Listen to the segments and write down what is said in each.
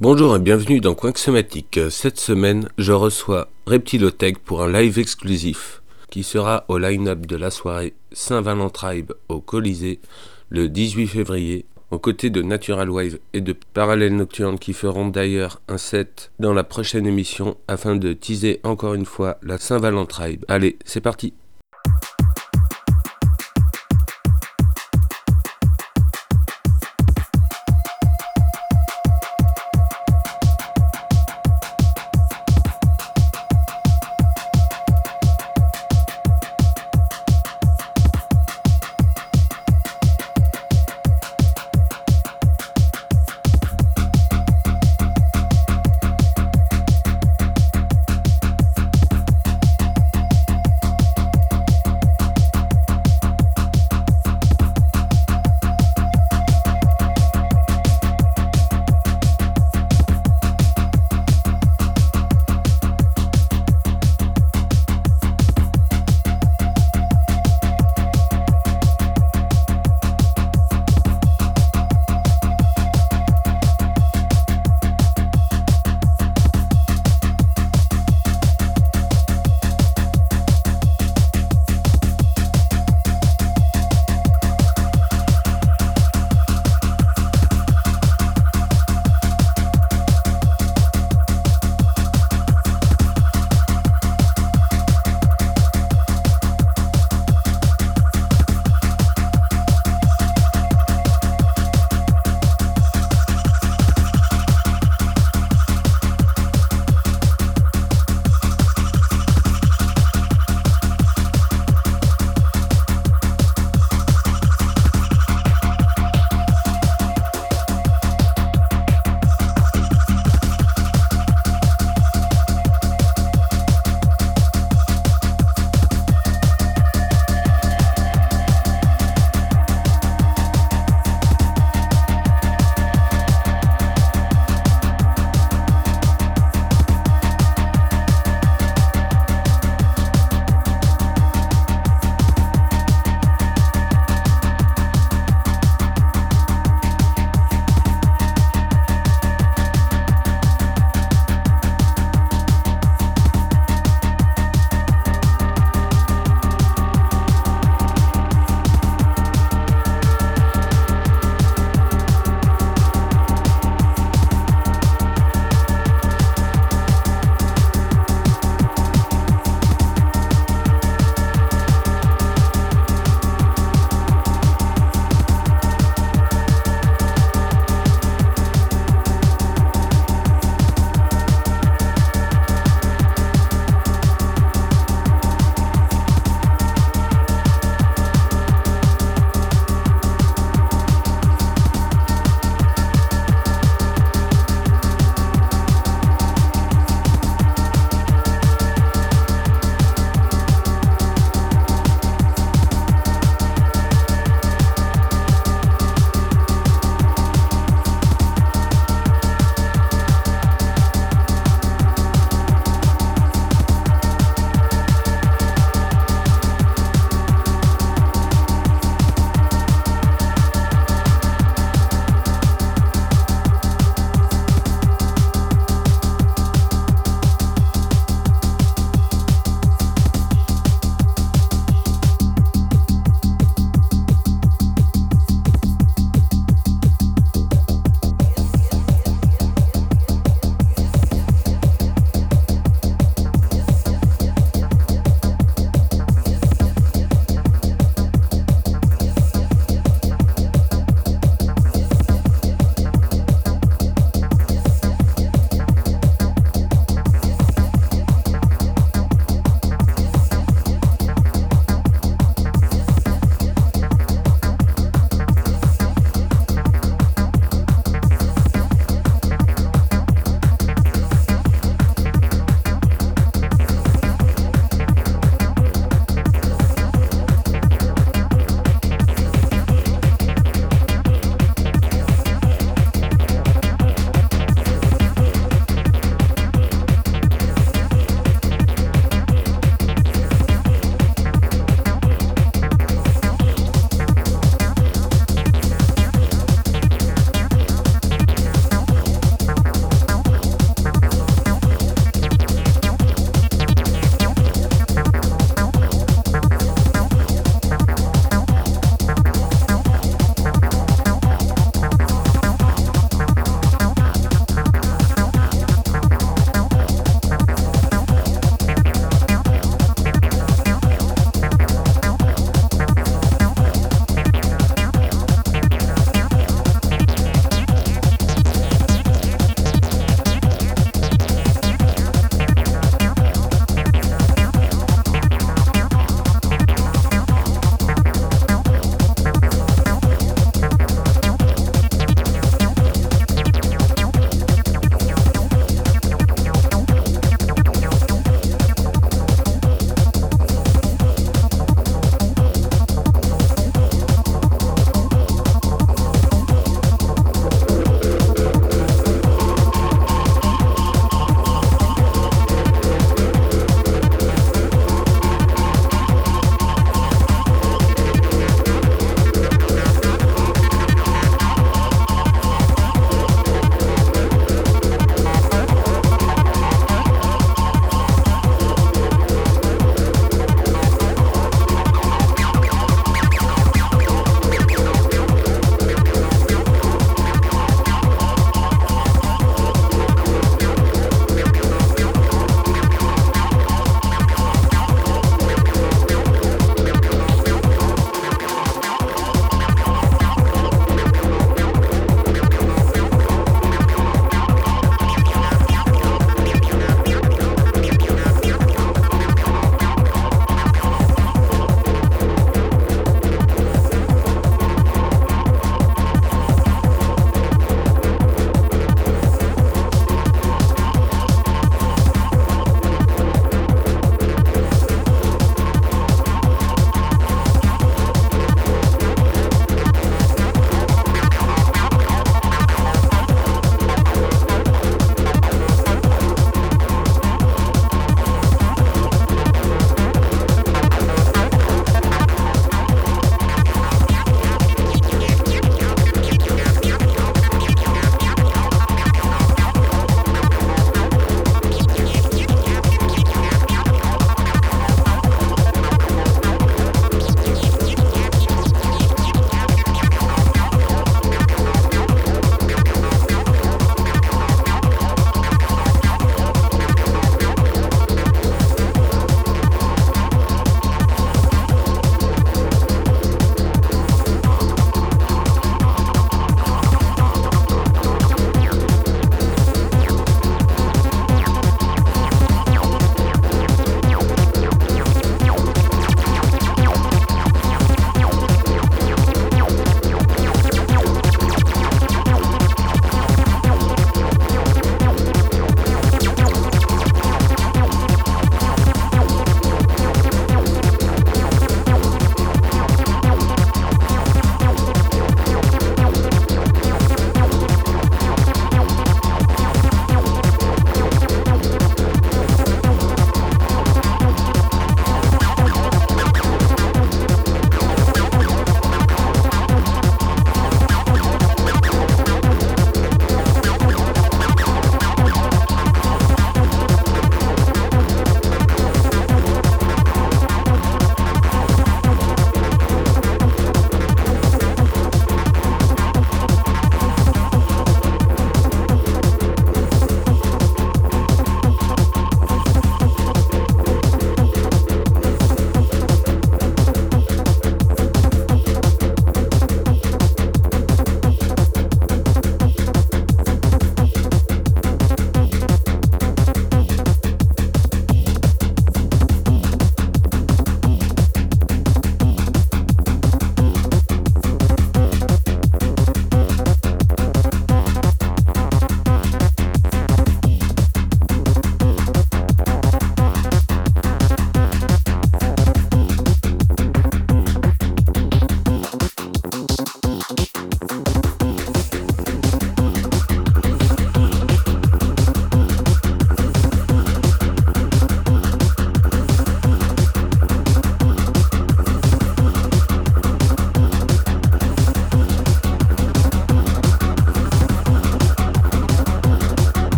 Bonjour et bienvenue dans Somatique. Cette semaine, je reçois Reptilotech pour un live exclusif qui sera au line-up de la soirée Saint-Valent Tribe au Colisée le 18 février, aux côtés de Natural Wave et de Parallèle Nocturne qui feront d'ailleurs un set dans la prochaine émission afin de teaser encore une fois la Saint-Valent Tribe. Allez, c'est parti!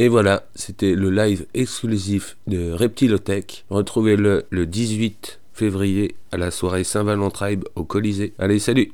Et voilà, c'était le live exclusif de Reptilotech. Retrouvez-le le 18 février à la soirée Saint-Valentin au Colisée. Allez, salut